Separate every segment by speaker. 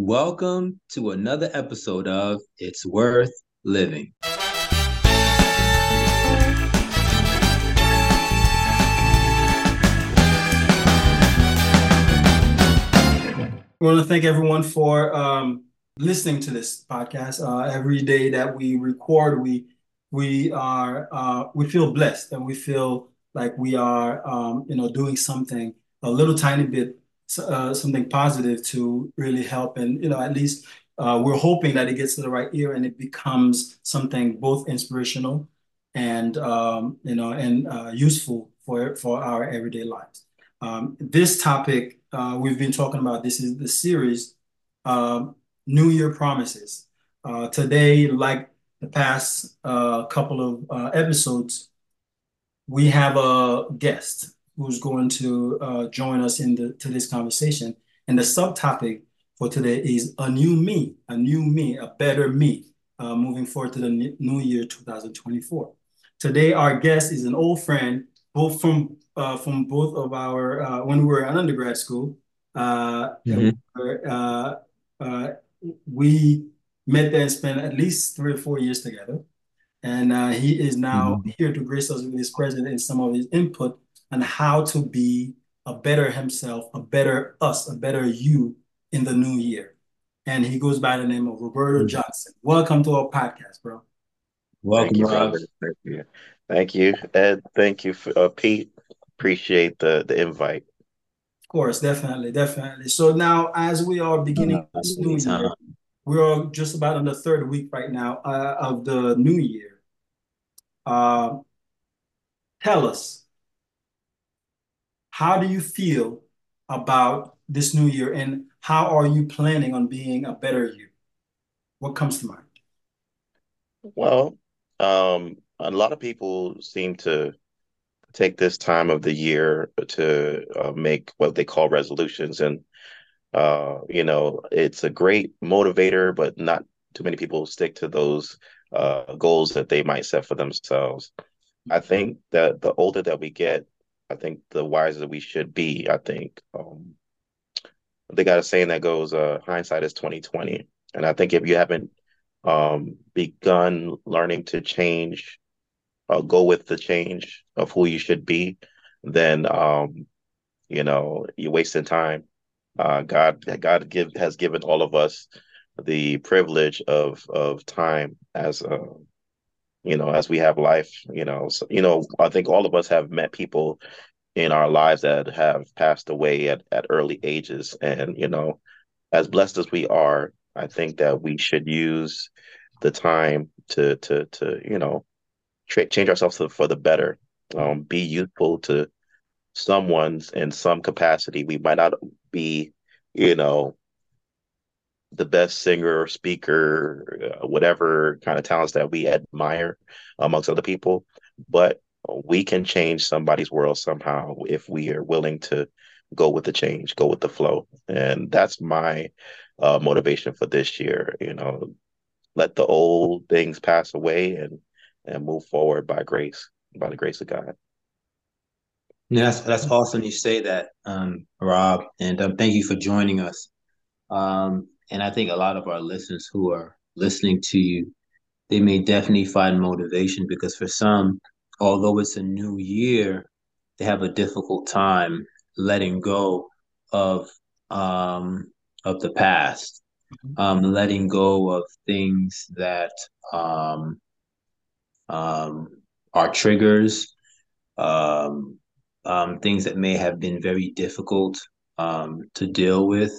Speaker 1: Welcome to another episode of It's Worth Living.
Speaker 2: We want to thank everyone for um, listening to this podcast. Uh, every day that we record, we we are uh, we feel blessed and we feel like we are um, you know doing something a little tiny bit uh, something positive to really help and you know at least uh, we're hoping that it gets to the right ear and it becomes something both inspirational and um, you know and uh, useful for for our everyday lives. Um, this topic uh, we've been talking about this is the series um, New Year Promises. Uh, today, like the past uh, couple of episodes, we have a guest who's going to uh, join us in the to this conversation. And the subtopic for today is a new me, a new me, a better me, uh, moving forward to the new year 2024. Today, our guest is an old friend, both from uh, from both of our uh, when we were in undergrad school. Uh, mm-hmm. Uh, uh, we met there and spent at least three or four years together. And uh, he is now mm-hmm. here to grace us with his presence and some of his input on how to be a better himself, a better us, a better you in the new year. And he goes by the name of Roberto mm-hmm. Johnson. Welcome to our podcast, bro.
Speaker 1: Welcome,
Speaker 3: thank you,
Speaker 1: Rob.
Speaker 3: Thank you. Thank you, Ed. Thank you, for, uh, Pete. Appreciate the the invite.
Speaker 2: Of course, definitely, definitely. So now, as we are beginning this new year, we are just about on the third week right now uh, of the new year. Uh, tell us, how do you feel about this new year, and how are you planning on being a better you? What comes to mind?
Speaker 3: Well, um, a lot of people seem to take this time of the year to uh, make what they call resolutions and uh, you know it's a great motivator but not too many people stick to those uh, goals that they might set for themselves i think that the older that we get i think the wiser we should be i think um, they got a saying that goes uh, hindsight is 2020 and i think if you haven't um, begun learning to change uh, go with the change of who you should be, then um, you know you're wasting time. Uh, God, God give has given all of us the privilege of of time as a, uh, you know, as we have life. You know, so, you know, I think all of us have met people in our lives that have passed away at at early ages, and you know, as blessed as we are, I think that we should use the time to to to you know tra- change ourselves for, for the better, um, be useful to someone's in some capacity. We might not be, you know, the best singer or speaker, uh, whatever kind of talents that we admire amongst other people, but we can change somebody's world somehow if we are willing to go with the change, go with the flow. And that's my uh, motivation for this year. You know, let the old things pass away and and move forward by grace, by the grace of God.
Speaker 1: Yeah, that's that's awesome. You say that, um, Rob, and um, thank you for joining us. Um, and I think a lot of our listeners who are listening to you, they may definitely find motivation because for some, although it's a new year, they have a difficult time letting go of um, of the past, mm-hmm. um, letting go of things that um, um, our triggers, um, um, things that may have been very difficult um, to deal with.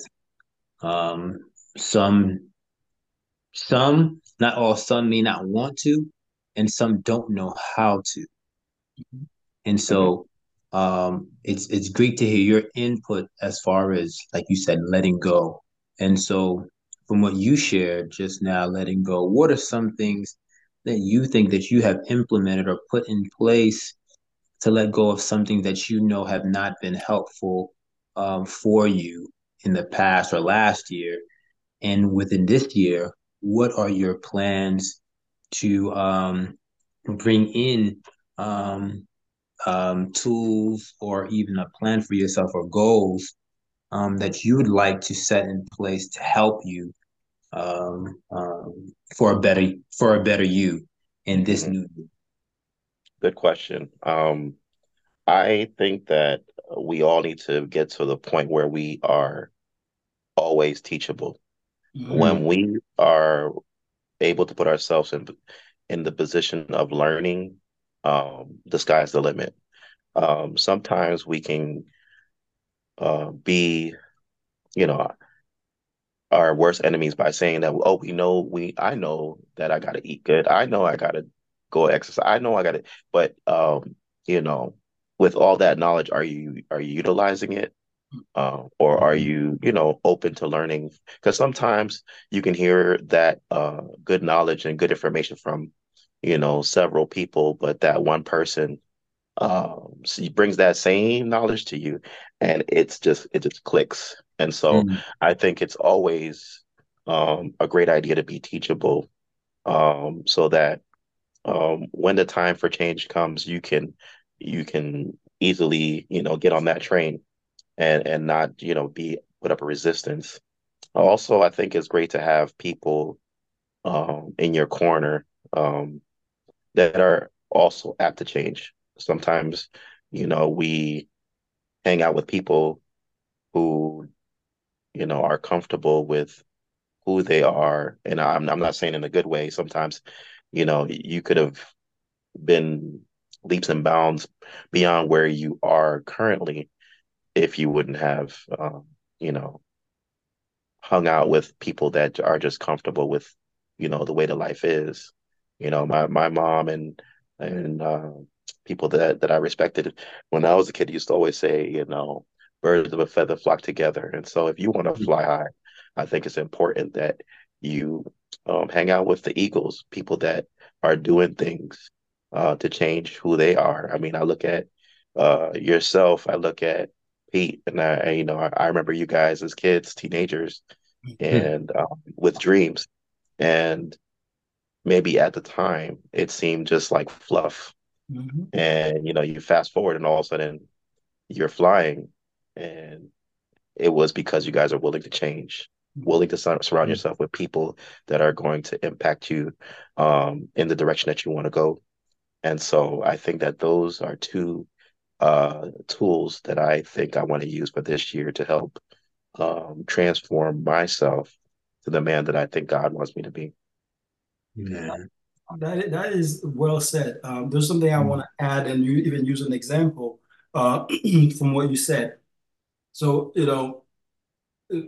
Speaker 1: Um, some, some, not all, some may not want to, and some don't know how to. And so, um, it's it's great to hear your input as far as, like you said, letting go. And so, from what you shared just now, letting go. What are some things that you think that you have implemented or put in place to let go of something that you know have not been helpful um, for you in the past or last year and within this year what are your plans to um, bring in um, um, tools or even a plan for yourself or goals um, that you would like to set in place to help you um, um, for a better for a better you in this mm-hmm. new year?
Speaker 3: Good question. Um, I think that we all need to get to the point where we are always teachable. Mm-hmm. When we are able to put ourselves in in the position of learning, um, the sky's the limit. Um, sometimes we can uh, be, you know, our worst enemies by saying that, oh, we know we, I know that I got to eat good. I know I got to go exercise. I know I got to, but um, you know, with all that knowledge, are you are you utilizing it? Uh, or are you, you know, open to learning? Because sometimes you can hear that uh, good knowledge and good information from, you know, several people, but that one person um, brings that same knowledge to you, and it's just it just clicks. And so mm. I think it's always um, a great idea to be teachable, um, so that um, when the time for change comes, you can you can easily you know get on that train and and not you know be put up a resistance. Also, I think it's great to have people um, in your corner um, that are also apt to change. Sometimes, you know, we hang out with people who, you know, are comfortable with who they are, and I'm I'm not saying in a good way. Sometimes, you know, you could have been leaps and bounds beyond where you are currently if you wouldn't have, um, you know, hung out with people that are just comfortable with, you know, the way the life is. You know, my my mom and and uh, people that that I respected when I was a kid used to always say, you know, birds of a feather flock together. And so, if you want to fly high, I think it's important that you um, hang out with the eagles, people that are doing things uh, to change who they are. I mean, I look at uh, yourself, I look at Pete, and I, you know, I, I remember you guys as kids, teenagers, mm-hmm. and um, with dreams, and maybe at the time it seemed just like fluff, mm-hmm. and you know, you fast forward, and all of a sudden you're flying, and it was because you guys are willing to change willing to surround mm-hmm. yourself with people that are going to impact you um, in the direction that you want to go. And so I think that those are two uh, tools that I think I want to use for this year to help um, transform myself to the man that I think God wants me to be.
Speaker 2: Yeah. That, that is well said. Um, there's something I mm-hmm. want to add, and you even use an example uh, from what you said. So, you know,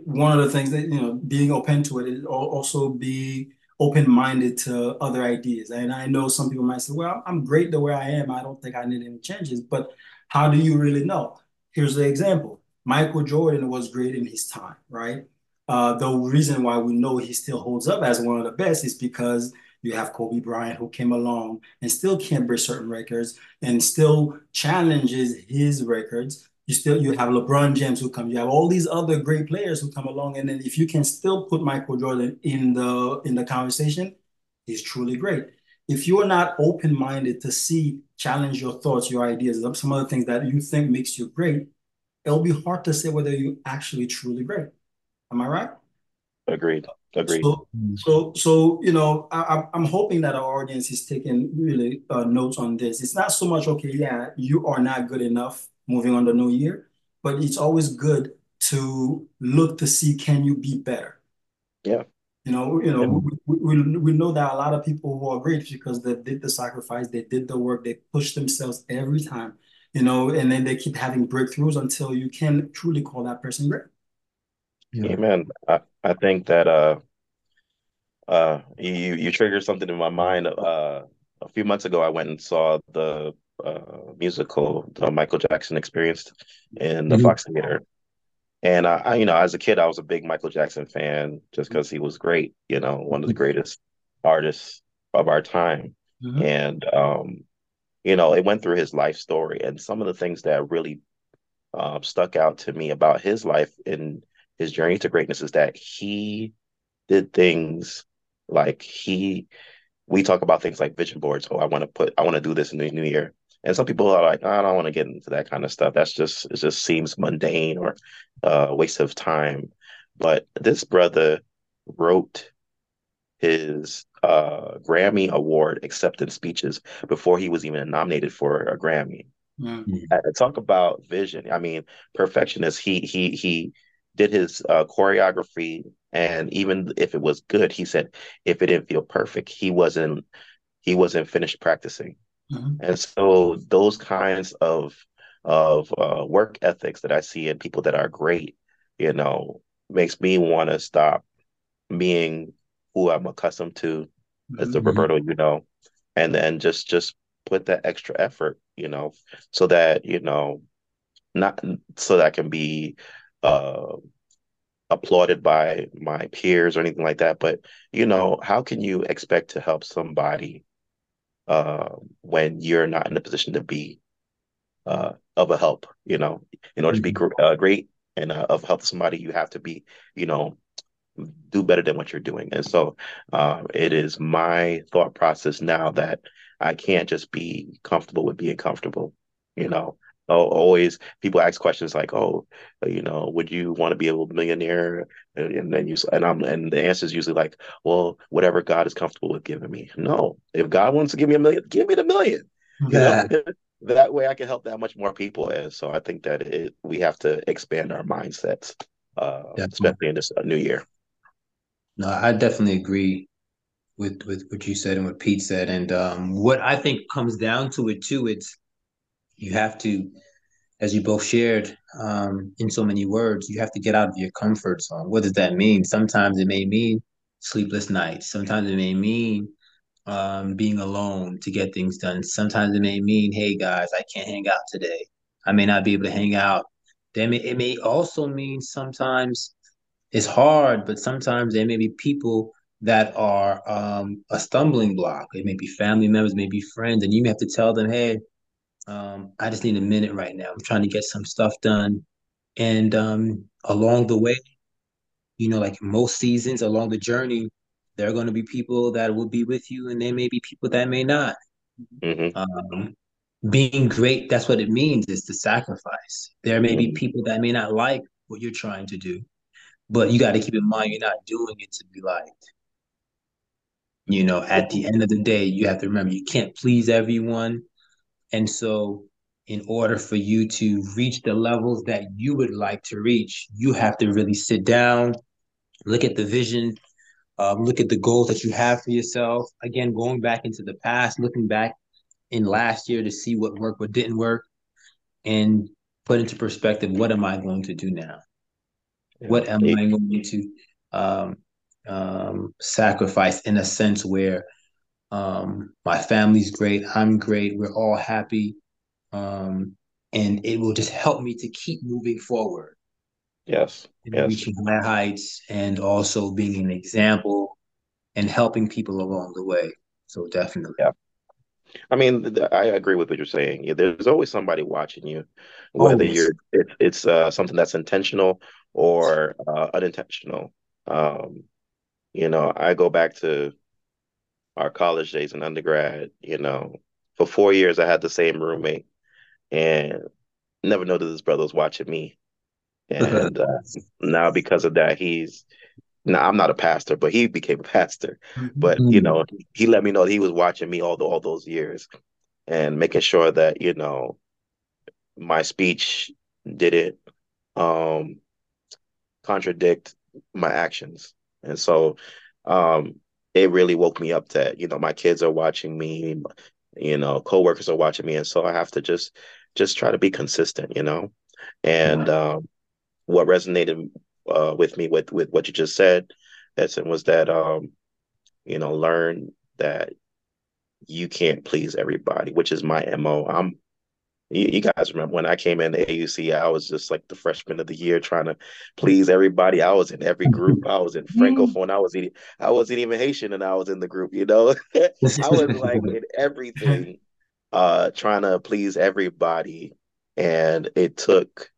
Speaker 2: one of the things that, you know, being open to it is also be open-minded to other ideas. And I know some people might say, well, I'm great the way I am. I don't think I need any changes. But how do you really know? Here's the example. Michael Jordan was great in his time, right? Uh, the reason why we know he still holds up as one of the best is because you have Kobe Bryant who came along and still can't break certain records and still challenges his records. You still you have LeBron James who come. You have all these other great players who come along, and then if you can still put Michael Jordan in the in the conversation, he's truly great if you are not open-minded to see, challenge your thoughts, your ideas, some of the things that you think makes you great, it'll be hard to say whether you actually truly great. Am I right?
Speaker 3: Agreed. Agreed.
Speaker 2: So, so, so you know, I, I'm hoping that our audience is taking really uh, notes on this. It's not so much okay, yeah, you are not good enough moving on the new year, but it's always good to look to see can you be better.
Speaker 3: Yeah.
Speaker 2: You know, you know, we, we, we know that a lot of people who are great because they did the sacrifice, they did the work, they push themselves every time, you know, and then they keep having breakthroughs until you can truly call that person great.
Speaker 3: Yeah. Amen. I, I think that uh uh you you triggered something in my mind. Uh a few months ago I went and saw the uh musical the Michael Jackson experienced in the mm-hmm. Fox Theater. And I, I, you know, as a kid, I was a big Michael Jackson fan just because he was great. You know, one of the greatest artists of our time. Mm-hmm. And um, you know, it went through his life story, and some of the things that really uh, stuck out to me about his life and his journey to greatness is that he did things like he. We talk about things like vision boards. Oh, I want to put, I want to do this in the new year. And some people are like, I don't want to get into that kind of stuff. That's just it just seems mundane or uh, waste of time. But this brother wrote his uh, Grammy Award acceptance speeches before he was even nominated for a Grammy. Mm-hmm. talk about vision. I mean, perfectionist. He he he did his uh, choreography, and even if it was good, he said if it didn't feel perfect, he wasn't he wasn't finished practicing. Mm-hmm. And so those kinds of of uh, work ethics that I see in people that are great, you know, makes me want to stop being who I'm accustomed to as the mm-hmm. Roberto, you know, and then just just put that extra effort, you know, so that you know, not so that I can be uh, applauded by my peers or anything like that, but you know, how can you expect to help somebody uh, when you're not in a position to be uh, of a help? You know, in order to be mm-hmm. gr- uh, great and uh, of help to somebody, you have to be, you know, do better than what you're doing. And so uh, it is my thought process now that I can't just be comfortable with being comfortable. You know, always people ask questions like, "Oh, you know, would you want to be a millionaire?" And then you and I'm and the answer is usually like, "Well, whatever God is comfortable with giving me." No, if God wants to give me a million, give me the million. Yeah. You know? that way, I can help that much more people. And so I think that it we have to expand our mindsets, uh, especially in this new year.
Speaker 1: No, I definitely agree with with what you said and what Pete said, and um, what I think comes down to it too. It's you have to, as you both shared um, in so many words, you have to get out of your comfort zone. What does that mean? Sometimes it may mean sleepless nights. Sometimes it may mean um, being alone to get things done. Sometimes it may mean, hey guys, I can't hang out today. I may not be able to hang out. Then it may also mean sometimes it's hard, but sometimes there may be people that are um, a stumbling block. It may be family members, maybe friends, and you may have to tell them, "Hey, um, I just need a minute right now. I'm trying to get some stuff done." And um, along the way, you know, like most seasons along the journey, there are going to be people that will be with you, and there may be people that may not. Mm-hmm. Um, being great, that's what it means, is to sacrifice. There may mm-hmm. be people that may not like what you're trying to do. But you got to keep in mind you're not doing it to be liked. You know, at the end of the day, you have to remember you can't please everyone. And so, in order for you to reach the levels that you would like to reach, you have to really sit down, look at the vision, um, look at the goals that you have for yourself. Again, going back into the past, looking back in last year to see what worked, what didn't work, and put into perspective what am I going to do now? What am I going to um, um, sacrifice in a sense where um, my family's great, I'm great, we're all happy, um, and it will just help me to keep moving forward.
Speaker 3: Yes, yes.
Speaker 1: reaching my heights, and also being an example and helping people along the way. So definitely,
Speaker 3: yeah. I mean, I agree with what you're saying. There's always somebody watching you, whether always. you're it, it's uh, something that's intentional or uh, unintentional. Um, you know, I go back to our college days and undergrad. You know, for four years I had the same roommate, and never know that this brother was watching me. And uh, now because of that, he's now I'm not a pastor, but he became a pastor. But you mm-hmm. know, he let me know he was watching me all the, all those years, and making sure that you know my speech did it um, contradict my actions. And so um, it really woke me up that, you know, my kids are watching me, you know, coworkers are watching me. And so I have to just just try to be consistent, you know. And um, what resonated uh, with me with with what you just said, Edson, was that um, you know, learn that you can't please everybody, which is my MO. I'm you, you, guys remember when I came in the AUC, I was just like the freshman of the year trying to please everybody. I was in every group. I was in Francophone. I was eating, I wasn't even Haitian and I was in the group, you know. I was like in everything, uh, trying to please everybody. And it took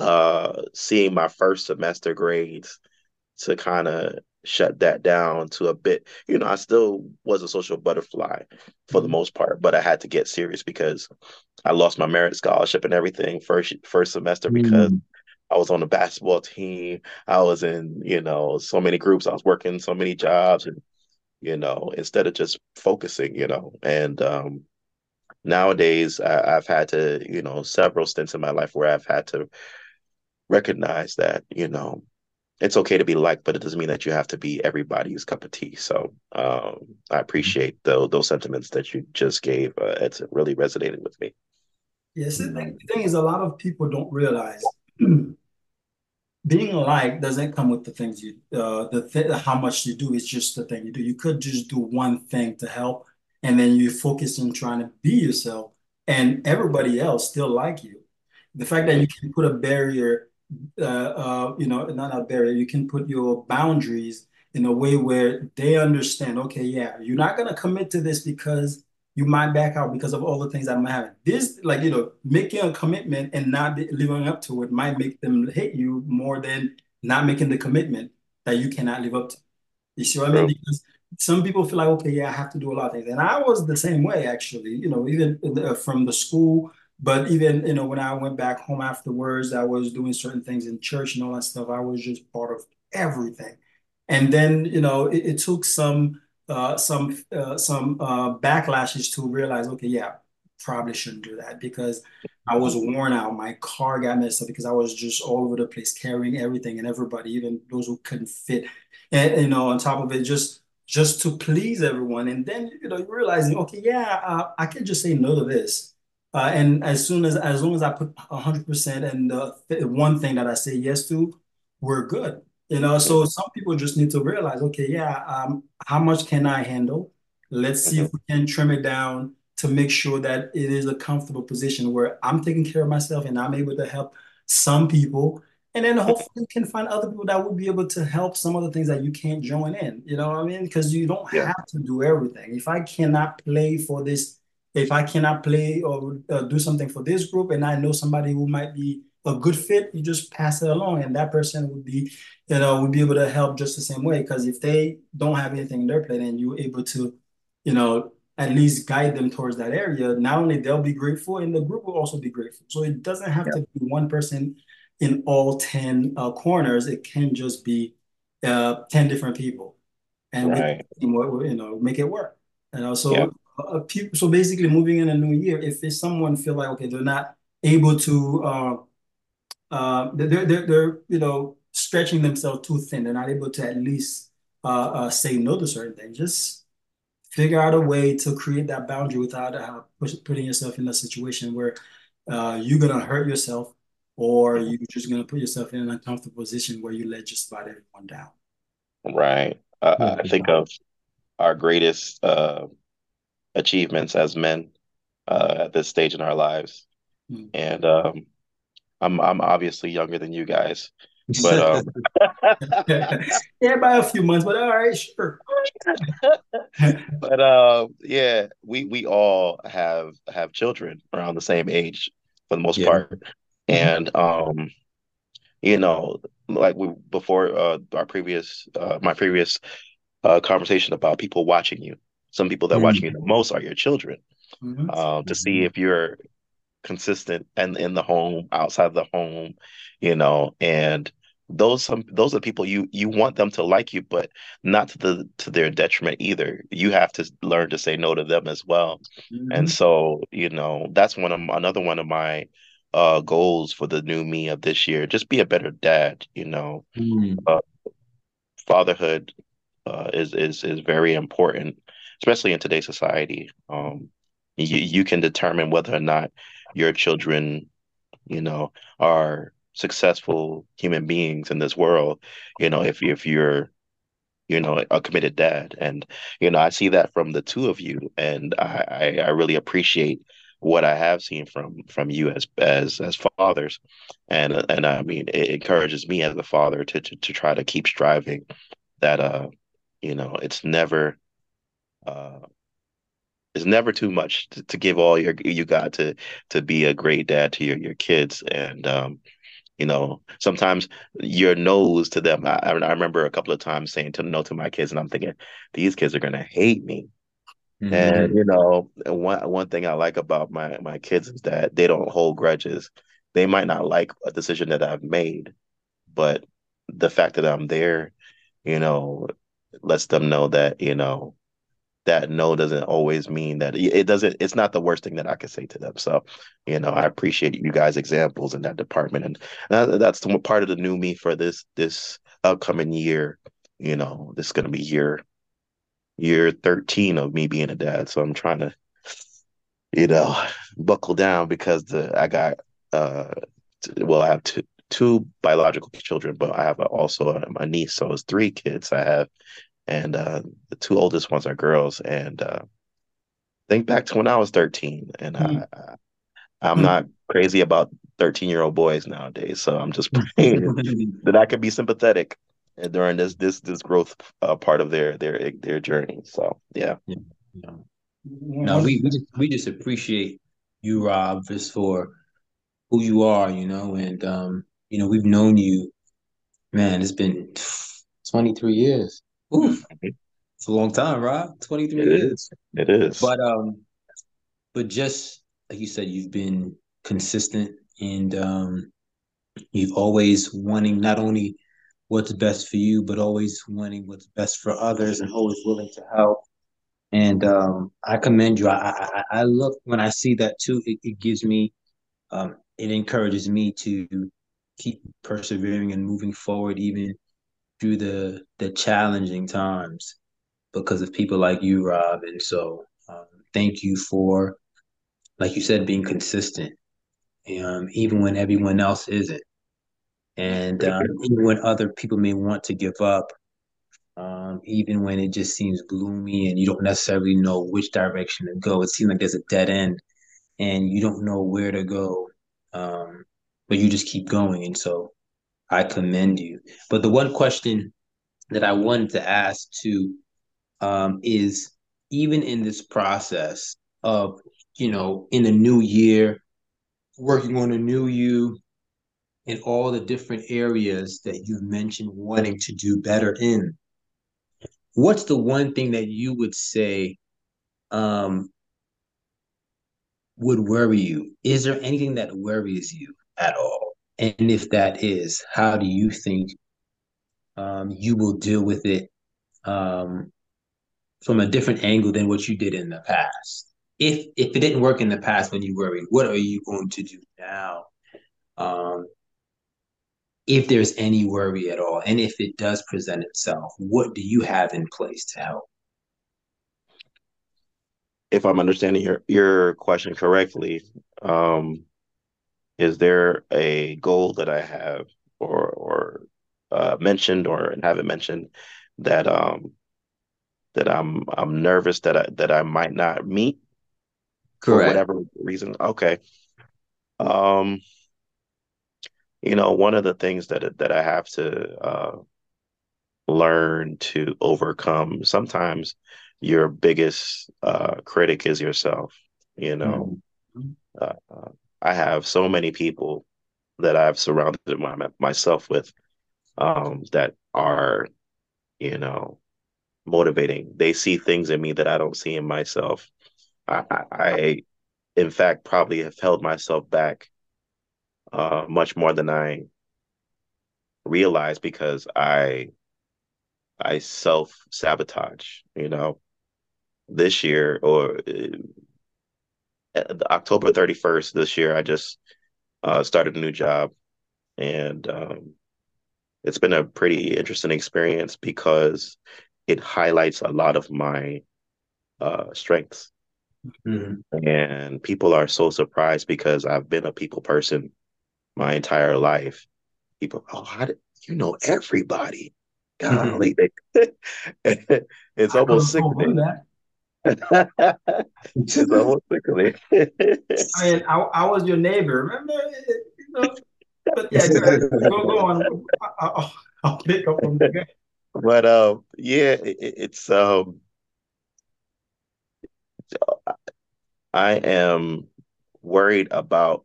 Speaker 3: uh seeing my first semester grades to kind of shut that down to a bit. You know, I still was a social butterfly for the
Speaker 2: Mhm.
Speaker 3: most part, but I had to get serious because I lost my merit scholarship and everything first first semester because
Speaker 1: Mm.
Speaker 3: I was on the basketball team. I was in, you know, so many groups. I was working so many jobs and, you know, instead of just focusing, you know, and um nowadays I, I've had to, you know, several stints in my life where I've had to recognize that, you know, it's okay to be liked, but it doesn't mean that you have to be everybody's cup of tea. So um, I appreciate those those sentiments that you just gave. Uh, it's really resonated with me.
Speaker 2: Yes, the thing, the thing is, a lot of people don't realize being liked doesn't come with the things you, uh, the th how much you do. It's just the thing you do. You could just do one thing to help, and then you focus on trying to be yourself, and everybody else still like you. The fact that you can put a barrier, uh, uh, you know, not a barrier, you can put your boundaries in a way where they understand, okay, yeah, you're not gonna commit to this because you might back out because of all the things that might happen. This, like, you know, making a commitment and not living up to it might make them hate you more than not making the commitment that you cannot live up to. You see what I mean? Because some people feel like, okay, yeah, I have to do a lot of things. And I was the same way, actually, you know, even uh, from the school, but even, you know, when I went back home afterwards, I was doing certain things in church and all that stuff. I was just part of everything. And then, you know, it, it took some uh, some uh, some uh, backlashes to realize, okay, yeah, probably shouldn't do that because I was worn out. My car got messed up because I was just all over the place carrying everything and everybody, even those who couldn't fit. And you know, on top of it, just just to please everyone. And then you know, you realizing, okay, yeah, uh, I can just say no to this. Uh, and as soon as as long as I put hundred percent and the th one thing that I say yes to, we're good. You know, so some people just need to realize, okay, yeah, um, how much can I handle? Let's see if we can trim it down to make sure that it is a comfortable position where I'm taking care of myself and I'm able to help some people. And then hopefully you can find other people that will be able to help some of the things that you can't join in. You know what I mean? Because you don't
Speaker 3: Yeah.
Speaker 2: have to do everything. If I cannot play for this, if I cannot play or uh, do something for this group and I know somebody who might be a good fit, you just pass it along and that person would be, you know, would be able to help just the same way. Because if they don't have anything in their plate and you're able to, you know, at least guide them towards that area, not only they'll be grateful and the group will also be grateful. So it doesn't have
Speaker 3: Yeah.
Speaker 2: to be one person in all 10 uh, corners. It can just be uh, 10 different people. And
Speaker 3: Right.
Speaker 2: can, you know, make it work. And also,
Speaker 3: Yeah.
Speaker 2: So uh, people, so basically moving in a new year, if if someone feel like, okay, they're not able to uh, uh, they're, they're, they're, you know, stretching themselves too thin. They're not able to at least uh, uh, say no to certain things. Just figure out a way to create that boundary without uh, push, putting yourself in a situation where uh, you're going to hurt yourself or you're just going to put yourself in an uncomfortable position where you let just about everyone down.
Speaker 3: Right. Uh,
Speaker 1: Yeah.
Speaker 3: I think of our greatest uh, achievements as men uh, at this stage in our lives,
Speaker 2: Mm.
Speaker 3: and um, I'm I'm obviously younger than you guys, but um,
Speaker 2: yeah, by a few months, but all right, sure.
Speaker 3: but uh, yeah, we we all have have children around the same age for the most
Speaker 1: Yeah.
Speaker 3: part, and um, you know, like we before uh, our previous uh, my previous uh, conversation about people watching you. Some people that watch
Speaker 1: Mm.
Speaker 3: you the most are your children.
Speaker 2: Mhm.
Speaker 3: Um, to see if you're consistent and in the home, outside the home, you know, and those some those are people you you want them to like you, but not to the to their detriment either. You have to learn to say no to them as well. And
Speaker 2: Mhm.
Speaker 3: so, you know, that's one of another one of my uh goals for the new me of this year. Just be a better dad, you know.
Speaker 1: Mm.
Speaker 3: Uh, fatherhood uh is is is very important, especially in today's society. Um you you can determine whether or not your children, you know, are successful human beings in this world, you know, if if you're you know, a committed dad. And, you know, I see that from the two of you, and I, I, I really appreciate what I have seen from from you as as as fathers. And and I mean, it encourages me as a father to to, to try to keep striving that uh, you know, it's never uh it's never too much to, to give all your you got to to be a great dad to your your kids. And um You know, sometimes your nose to them. I, I remember a couple of times saying to no to my kids, and I'm thinking these kids are gonna hate me. Mm-hmm. And you know, one one thing I like about my my kids is that they don't hold grudges. They might not like a decision that I've made, but the fact that I'm there, you know, lets them know that you know that no doesn't always mean that it doesn't it's not the worst thing that i could say to them. So you know i appreciate you guys examples in that department and that, that's part of the new me for this this upcoming year. You know this is going to be year year 13 of me being a dad so i'm trying to you know buckle down because the i got uh well i have two two biological children but i have also a, a niece so it's three kids. I have and uh, the two oldest ones are girls. And uh, think back to when I was 13, and mm-hmm. I, I, am mm-hmm. not crazy about 13 year old boys nowadays. So I'm just praying that I could be sympathetic during this this this growth uh, part of their their their journey. So yeah. yeah.
Speaker 1: yeah. No, we we just, we just appreciate you, Rob, just for who you are, you know, and um, you know, we've known you, man, it's been 23 years. Oof. It's a long time, right? 23 it years.
Speaker 3: Is. It is.
Speaker 1: But um, but just like you said, you've been consistent and um you've always wanting not only what's best for you, but always wanting what's best for others and always willing to help. And um, I commend you. I, I, I look when I see that too. It, it gives me, um, it encourages me to keep persevering and moving forward, even through the the challenging times because of people like you, Rob. And so, um, thank you for, like you said, being consistent, um, even when everyone else isn't, and um, even when other people may want to give up. Um, even when it just seems gloomy and you don't necessarily know which direction to go, it seems like there's a dead end, and you don't know where to go. Um, but you just keep going, and so I commend you. But the one question that I wanted to ask too um, is even in this process of, you know, in a new year, working on a new you in all the different areas that you've mentioned wanting to do better in, what's the one thing that you would say um, would worry you? Is there anything that worries you at all? And if that is, how do you think um, you will deal with it um, from a different angle than what you did in the past? If if it didn't work in the past when you worried, what are you going to do now? Um, if there's any worry at all, and if it does present itself, what do you have in place to help?
Speaker 3: If I'm understanding your your question correctly, um, is there a goal that I have or or uh, mentioned or haven't mentioned that um that I'm I'm nervous that I that I might not meet Correct. for whatever reason. Okay. Um you know, one of the things that that I have to uh learn to overcome sometimes your biggest uh critic is yourself, you know. Mm-hmm. Uh, uh I have so many people that I've surrounded my, myself with um, that are, you know, motivating. They see things in me that I don't see in myself. I, I, in fact, probably have held myself back uh, much more than I realized because I I self sabotage. You know, this year or uh, October 31st this year, I just uh, started a new job. And um, it's been a pretty interesting experience because it highlights a lot of my uh, strengths. Mm-hmm. And people are so surprised because I've been a people person my entire life. People, oh, how did you know everybody? Golly, mm-hmm. it's almost sickening. Almost
Speaker 2: tickly. I mean, I, I was your neighbor. Remember? You know, but yeah, go, go, on. I, will pick up on
Speaker 3: that. But um, yeah, it, it's um, I am worried about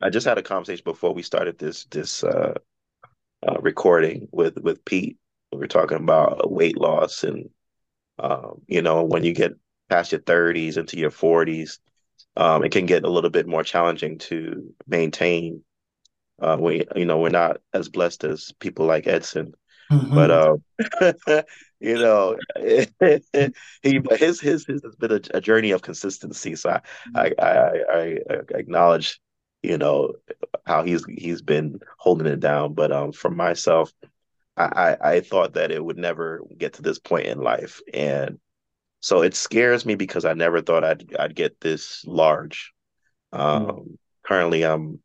Speaker 3: I just had a conversation before we started this this uh, uh, recording with with Pete. We were talking about weight loss and um, you know when you get past your 30s into your 40s, um, it can get a little bit more challenging to maintain. Uh, we you know we're not as blessed as people like Edson, mm-hmm. but um, you know he but his his his has been a, a journey of consistency. So I, I I I acknowledge you know how he's he's been holding it down. But um, for myself, I, I thought that it would never get to this point in life, and so it scares me because I never thought I'd I'd get this large. Um, mm-hmm. Currently, I'm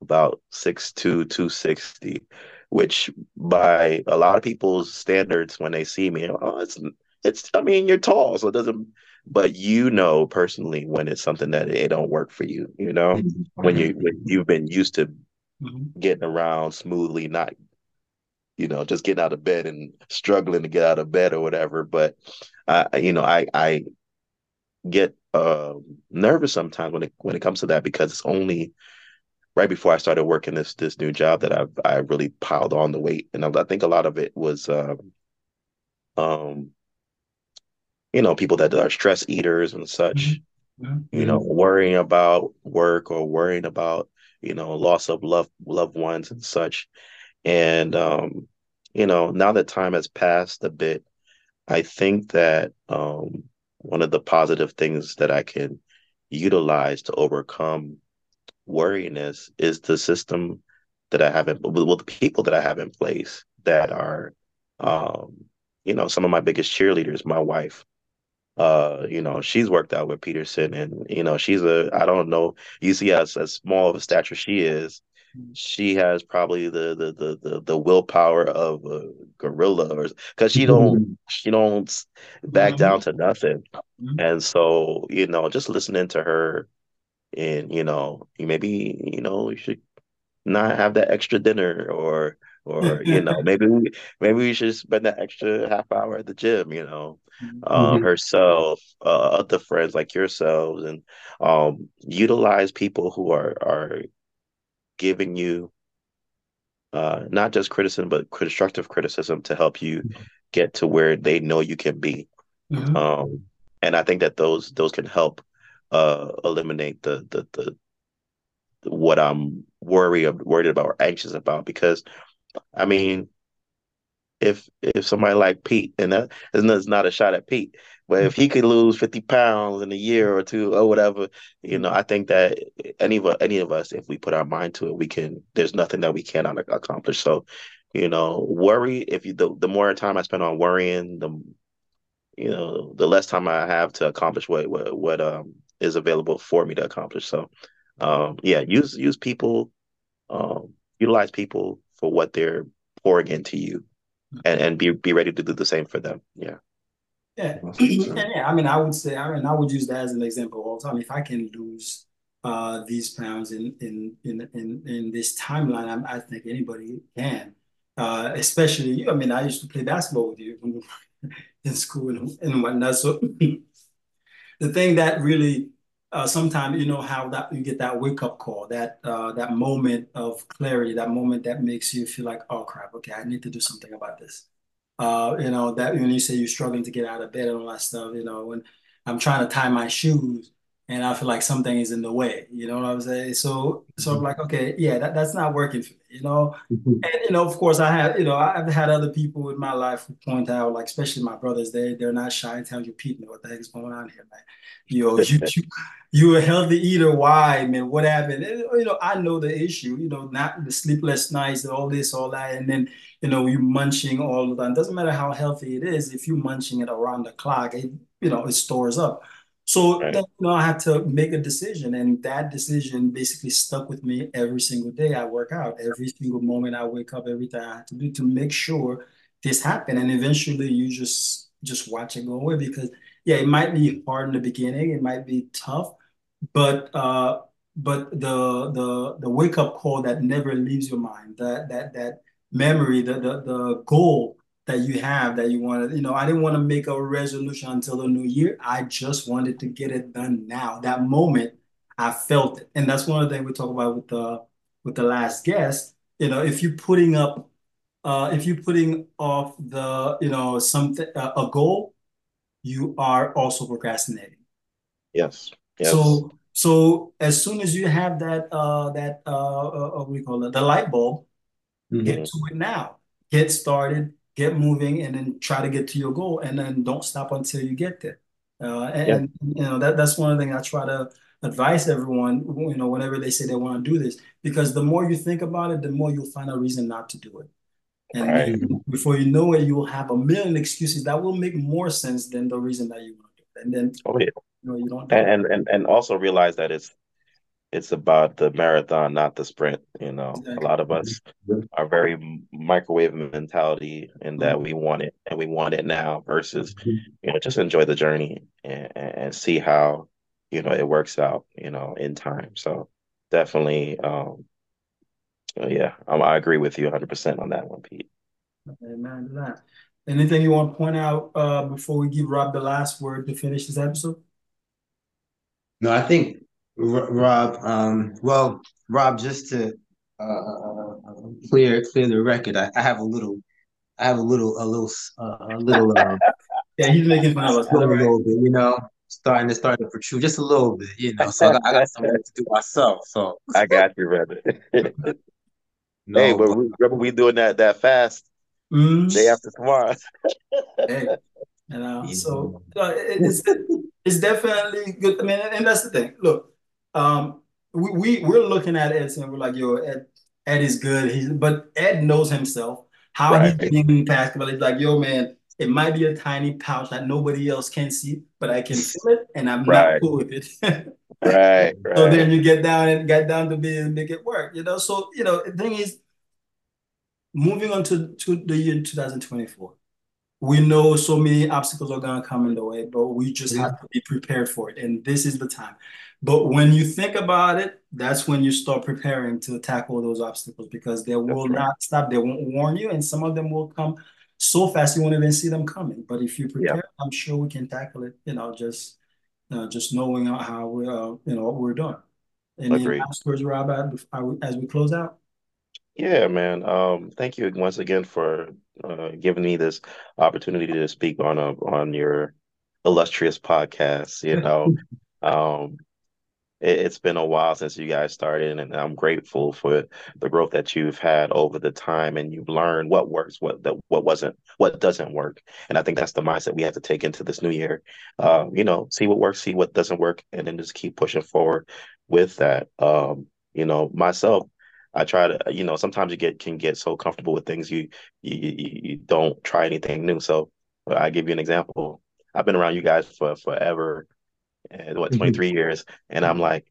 Speaker 3: about six two, two sixty, which by a lot of people's standards, when they see me, oh, it's it's. I mean, you're tall, so it doesn't but you know personally when it's something that it don't work for you you know mm-hmm. when you when you've been used to mm-hmm. getting around smoothly not you know just getting out of bed and struggling to get out of bed or whatever but i you know i i get uh, nervous sometimes when it when it comes to that because it's only right before I started working this this new job that I've I really piled on the weight, and I, I think a lot of it was um, um you know, people that are stress eaters and such, mm-hmm. you know, worrying about work or worrying about, you know, loss of love loved ones and such. And um, you know, now that time has passed a bit, I think that um one of the positive things that I can utilize to overcome worryiness is the system that I have in with the people that I have in place that are um, you know, some of my biggest cheerleaders, my wife, uh, you know, she's worked out with Peterson, and you know, she's a I don't know. You see, as as small of a stature she is. She has probably the the the the, the willpower of a gorilla, or because she don't mm-hmm. she don't back mm-hmm. down to nothing. Mm-hmm. And so, you know, just listening to her, and you know, maybe you know, you should not have that extra dinner, or or you know maybe we maybe we should spend that extra half hour at the gym you know mm-hmm. um, herself uh, other friends like yourselves and um, utilize people who are are giving you uh, not just criticism but constructive criticism to help you get to where they know you can be. Mm-hmm. um, and i think that those those can help uh, eliminate the the the what I'm worried worried about or anxious about. Because I mean, if if somebody like Pete, and that is not a shot at Pete, but if he could lose fifty pounds in a year or two or whatever, you know, I think that any of any of us, if we put our mind to it, we can. There's nothing that we cannot accomplish. So, you know, worry. If you the the more time I spend on worrying, the you know, the less time I have to accomplish what what what um is available for me to accomplish. So, um, yeah, use use people, um, utilize people for what they're pouring into you and, and be be ready to do the same for them. Yeah.
Speaker 2: Yeah. yeah, I mean, I would say, I mean, I would use that as an example all the time. If I can lose uh, these pounds in in in in, in this timeline, I, I think anybody can. Uh, especially, I mean, I used to play basketball with you in school and, and whatnot. So the thing that really uh, sometimes you know how that you get that wake up call, that uh, that moment of clarity, that moment that makes you feel like, oh crap, okay, I need to do something about this. Uh, you know that when you say you're struggling to get out of bed and all that stuff, you know when I'm trying to tie my shoes and I feel like something is in the way, you know what I'm saying? So so I'm like, okay, yeah, that, that's not working for me, you know. Mm-hmm. And you know, of course, I have, you know, I've had other people in my life who point out, like especially my brothers, they they're not shy to tell you, Pete, what the heck is going on here, man? You know, you, you you a healthy eater. Why, man? What happened? And, you know, I know the issue. You know, not the sleepless nights, all this, all that, and then you know you munching all the time. Doesn't matter how healthy it is. If you munching it around the clock, it you know it stores up. So right. then, you know, I had to make a decision, and that decision basically stuck with me every single day. I work out every single moment I wake up, everything I have to do to make sure this happened. And eventually, you just just watch it go away because yeah, it might be hard in the beginning, it might be tough, but uh, but the the the wake up call that never leaves your mind, that that that memory, the the the goal that you have that you wanted. You know, I didn't want to make a resolution until the new year. I just wanted to get it done now. That moment, I felt it. And that's one of the things we talk about with the with the last guest. You know, if you're putting up, uh, if you're putting off the, you know, something uh, a goal, you are also procrastinating.
Speaker 3: Yes. Yes.
Speaker 2: So so as soon as you have that uh that uh, uh what do we call it the light bulb, mm-hmm. get to it now. Get started, get moving, and then try to get to your goal, and then don't stop until you get there. Uh, and, yeah. and you know that that's one of the things I try to advise everyone. You know, whenever they say they want to do this, because the more you think about it, the more you'll find a reason not to do it. And right. before you know it, you will have a million excuses that will make more sense than the reason that you want to do it. And then
Speaker 3: oh, yeah. you know you don't. Do and, and and also realize that it's it's about the marathon, not the sprint. You know, exactly. a lot of us are very microwave mentality in that mm-hmm. we want it and we want it now versus, mm-hmm. you know, just enjoy the journey and, and see how, you know, it works out, you know, in time. So definitely, um, yeah, I, I agree with you 100% on that one, Pete.
Speaker 2: Amen to that. Anything you want to point out uh, before we give Rob the last word to finish this episode?
Speaker 1: No, I think Rob, um, well, Rob, just to uh, uh, uh, clear clear the record, I, I, have a little, I have a little, a little, uh, a little. Um,
Speaker 2: yeah, he's making fun of us.
Speaker 1: A little bit, you know, starting to start to protrude just a little bit, you know. So I got, I got something to do myself. So
Speaker 3: I got you, brother. no, hey, but we, remember we doing that that fast mm-hmm. day after tomorrow.
Speaker 2: hey, you know, so uh, it, it's it's definitely good. I mean, and that's the thing. Look, um, we, we we're looking at Ed and we're like, yo, Ed, Ed is good. He's but Ed knows himself how right. he's being passed. But it's like, yo, man, it might be a tiny pouch that nobody else can see, but I can feel it, and I'm right. not cool with it.
Speaker 3: right, right.
Speaker 2: So then you get down and get down to be and make it work. You know, so you know, the thing is, moving on to, to the year 2024 we know so many obstacles are going to come in the way, but we just yeah. have to be prepared for it. And this is the time. But when you think about it, that's when you start preparing to tackle those obstacles because they will right. not stop. They won't warn you, and some of them will come so fast you won't even see them coming. But if you prepare, yeah. I'm sure we can tackle it. You know, just you know, just knowing how we, uh, you know, what we're doing. Any last words, Rob, as we close out?
Speaker 3: Yeah, man. Um, thank you once again for uh, giving me this opportunity to speak on a on your illustrious podcast. You know, um, it, has been a while since you guys started, and I'm grateful for the growth that you've had over the time, and you've learned what works, what that what wasn't, what doesn't work, and I think that's the mindset we have to take into this new year. Um, you know, see what works, see what doesn't work, and then just keep pushing forward with that. Um, you know, myself, I try to, you know, sometimes you get can get so comfortable with things you you you don't try anything new. So I give you an example. I've been around you guys for forever, and what mm-hmm. 23 mm-hmm. years, and I'm like,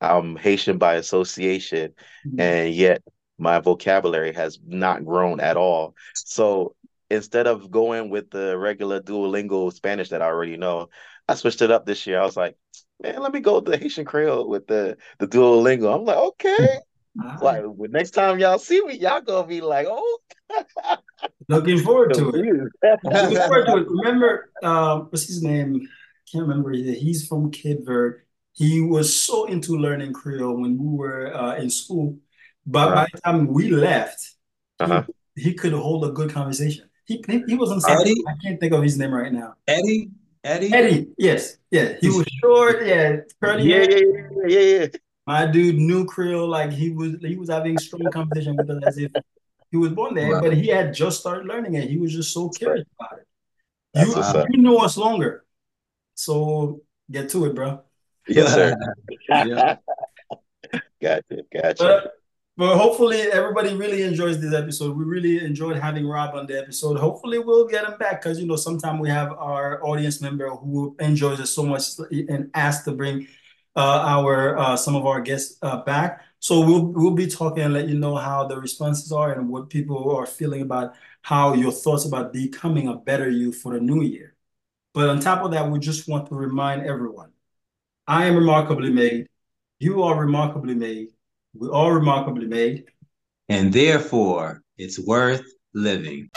Speaker 3: I'm Haitian by association, mm-hmm. and yet my vocabulary has not grown at all. So instead of going with the regular Duolingo Spanish that I already know, I switched it up this year. I was like, man, let me go with the Haitian Creole with the the Duolingo. I'm like, okay. Like next time y'all see me, y'all gonna be like, oh.
Speaker 2: Looking forward to it. Looking forward to it. Remember, um, what's his name? Can't remember. He's from Cape Verde. He was so into learning Creole when we were uh, in school, but by the time we left, uh-huh. he, he, could hold a good conversation. He he was on Eddie. I can't think of his name right now.
Speaker 1: Eddie. Eddie.
Speaker 2: Eddie. Yes. Yeah. He was short. Yeah.
Speaker 3: Curly. Yeah. Yeah. Yeah. Yeah. yeah.
Speaker 2: My dude knew Creole like he was he was having strong conversation with us as if he was born there, right. but he had just started learning it. He was just so curious about it. You, you know us longer. So get to it, bro.
Speaker 3: Yes, sir. yeah. Gotcha. Gotcha.
Speaker 2: But, but hopefully everybody really enjoys this episode. We really enjoyed having Rob on the episode. Hopefully we'll get him back because you know sometimes we have our audience member who enjoys it so much and asked to bring uh, our uh, some of our guests uh, back. So we'll we'll be talking and let you know how the responses are and what people are feeling about how your thoughts about becoming a better you for the new year. But on top of that, we just want to remind everyone: I am remarkably made. You are remarkably made. We are remarkably made.
Speaker 1: And therefore, it's worth living.